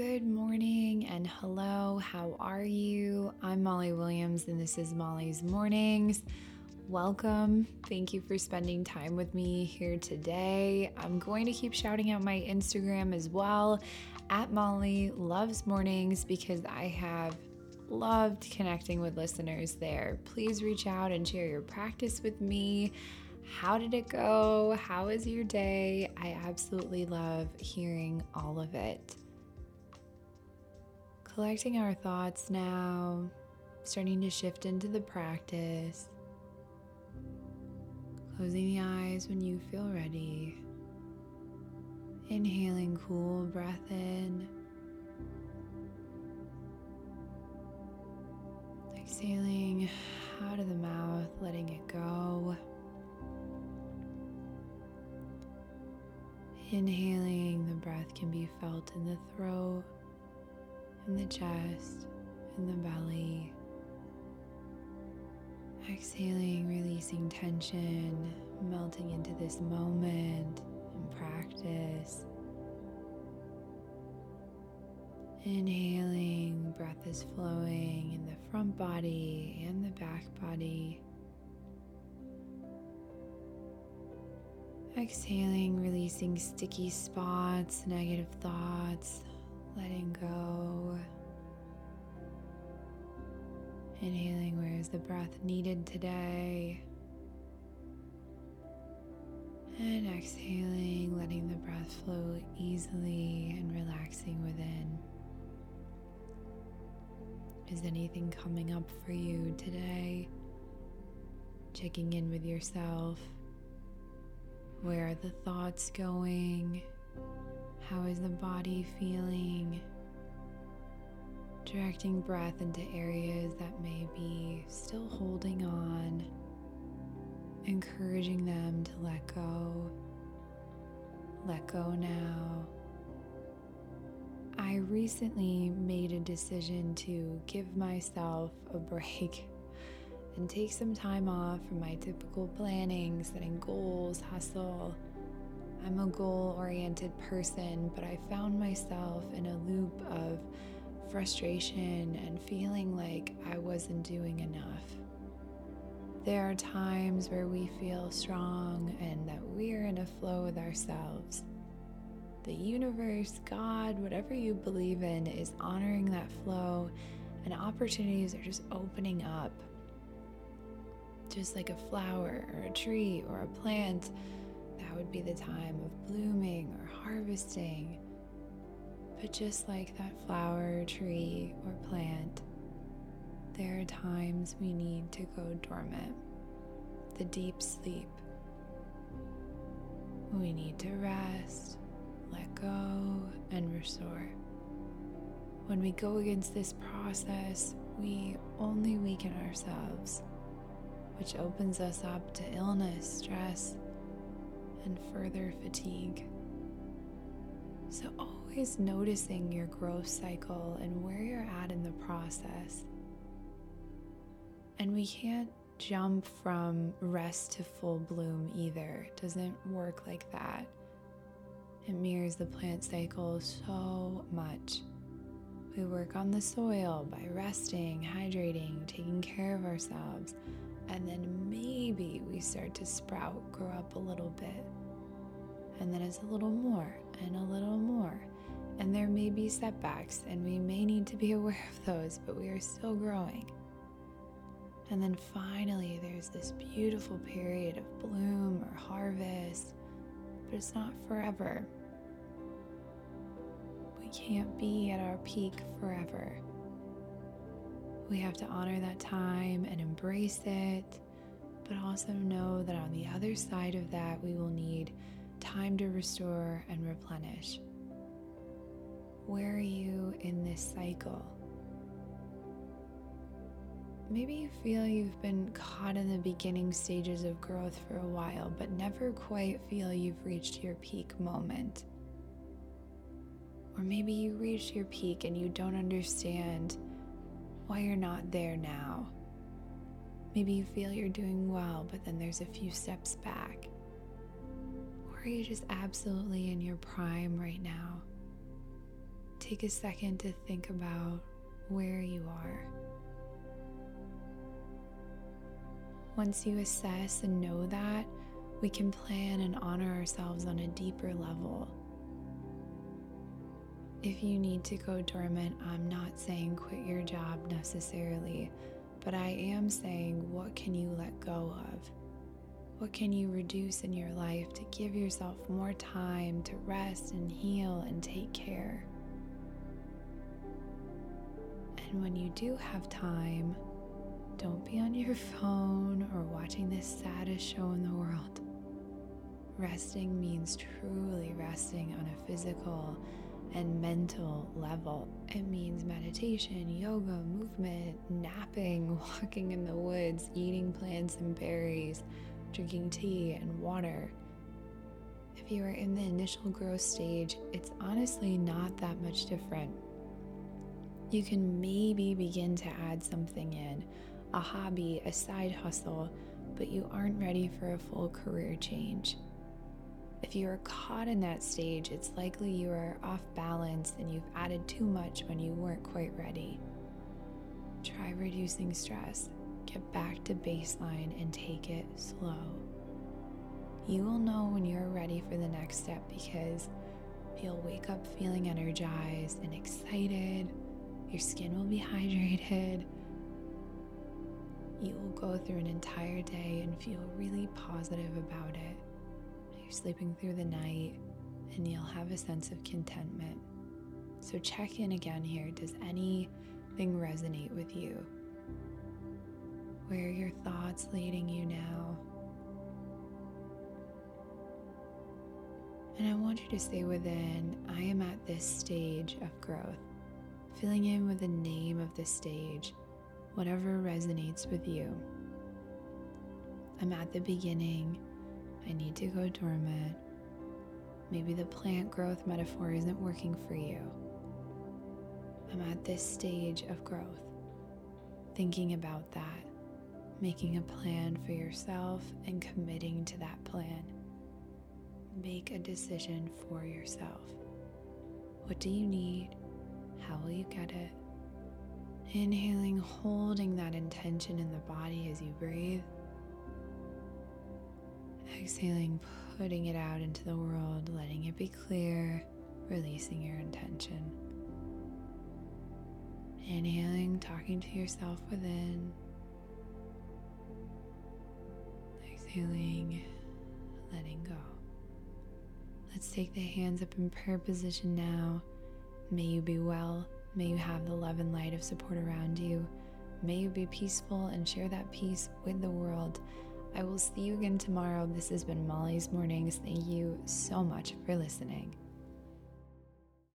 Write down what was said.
good morning and hello. How are you? I'm Molly Williams, and this is Molly's Mornings. Welcome. Thank you for spending time with me here today. I'm going to keep shouting out my Instagram as well at Molly Loves Mornings because I have loved connecting with listeners there. Please reach out and share your practice with me. How did it go? How is your day? I absolutely love hearing all of it. Collecting our thoughts now, starting to shift into the practice. Closing the eyes when you feel ready. Inhaling cool breath in. Exhaling out of the mouth, letting it go. Inhaling, the breath can be felt in the throat in the chest, in the belly. Exhaling, releasing tension, melting into this moment in practice. Inhaling, breath is flowing in the front body and the back body. Exhaling, releasing sticky spots, negative thoughts, letting go. Inhaling where is the breath needed today. And exhaling, letting the breath flow easily and relaxing within. Is anything coming up for you today? Checking in with yourself. Where are the thoughts going? How is the body feeling? Directing breath into areas that may be still holding on, encouraging them to let go. Let go now. I recently made a decision to give myself a break and take some time off from my typical planning, setting goals, hustle I'm a goal oriented person, but I found myself in a loop of frustration and feeling like I wasn't doing enough. There are times where we feel strong and that we're in a flow with ourselves. The universe, God, whatever you believe in, is honoring that flow, and opportunities are just opening up. Just like a flower or a tree or a plant that would be the time of blooming or harvesting. But just like that flower, tree, or plant, there are times we need to go dormant, the deep sleep. We need to rest, let go, and restore. When we go against this process, we only weaken ourselves, which opens us up to illness, stress, and further fatigue. So, always noticing your growth cycle and where you're at in the process. And we can't jump from rest to full bloom either. It doesn't work like that. It mirrors the plant cycle so much. We work on the soil by resting, hydrating, taking care of ourselves, and then start to sprout, grow up a little bit. And then it's a little more and a little more. And there may be setbacks, and we may need to be aware of those, but we are still growing. And then finally, there's this beautiful period of bloom or harvest, but it's not forever. We can't be at our peak forever. We have to honor that time and embrace it, but also know that on the other side of that, we will need time to restore and replenish. Where are you in this cycle? Maybe you feel you've been caught in the beginning stages of growth for a while, but never quite feel you've reached your peak moment. Or maybe you reached your peak and you don't understand why you're not there now. Maybe you feel you're doing well, but then there's a few steps back. Or are you just absolutely in your prime right now? take a second to think about where you are. Once you assess and know that, we can plan and honor ourselves on a deeper level. If you need to go dormant, I'm not saying quit your job necessarily, but I am saying what can you let go of? What can you reduce in your life to give yourself more time to rest and heal and take care? And when you do have time, don't be on your phone or watching the saddest show in the world. Resting means truly resting on a physical and mental level. It means meditation, yoga, movement, napping, walking in the woods, eating plants and berries, drinking tea and water. If you are in the initial growth stage, it's honestly not that much different. You can maybe begin to add something in a hobby, a side hustle, but you aren't ready for a full career change. If you are caught in that stage, it's likely you are off balance and you've added too much when you weren't quite ready. Try reducing stress, get back to baseline, and take it slow. You will know when you're ready for the next step because you'll wake up feeling energized and excited, your skin will be hydrated. You will go through an entire day and feel really positive about it sleeping through the night, and you'll have a sense of contentment. So check in again here. Does anything resonate with you? Where are your thoughts leading you now? And I want you to stay within I am at this stage of growth, filling in with the name of the stage, whatever resonates with you. I'm at the beginning I need to go dormant. Maybe the plant growth metaphor isn't working for you. I'm at this stage of growth, thinking about that, making a plan for yourself and committing to that plan. Make a decision for yourself. What do you need? How will you get it? Inhaling, holding that intention in the body as you breathe. Exhaling, putting it out into the world, letting it be clear, releasing your intention. Inhaling, talking to yourself within. Exhaling, letting go. Let's take the hands up in prayer position now. May you be well. May you have the love and light of support around you. May you be peaceful and share that peace with the world. I will see you again tomorrow. This has been Molly's Mornings. Thank you so much for listening.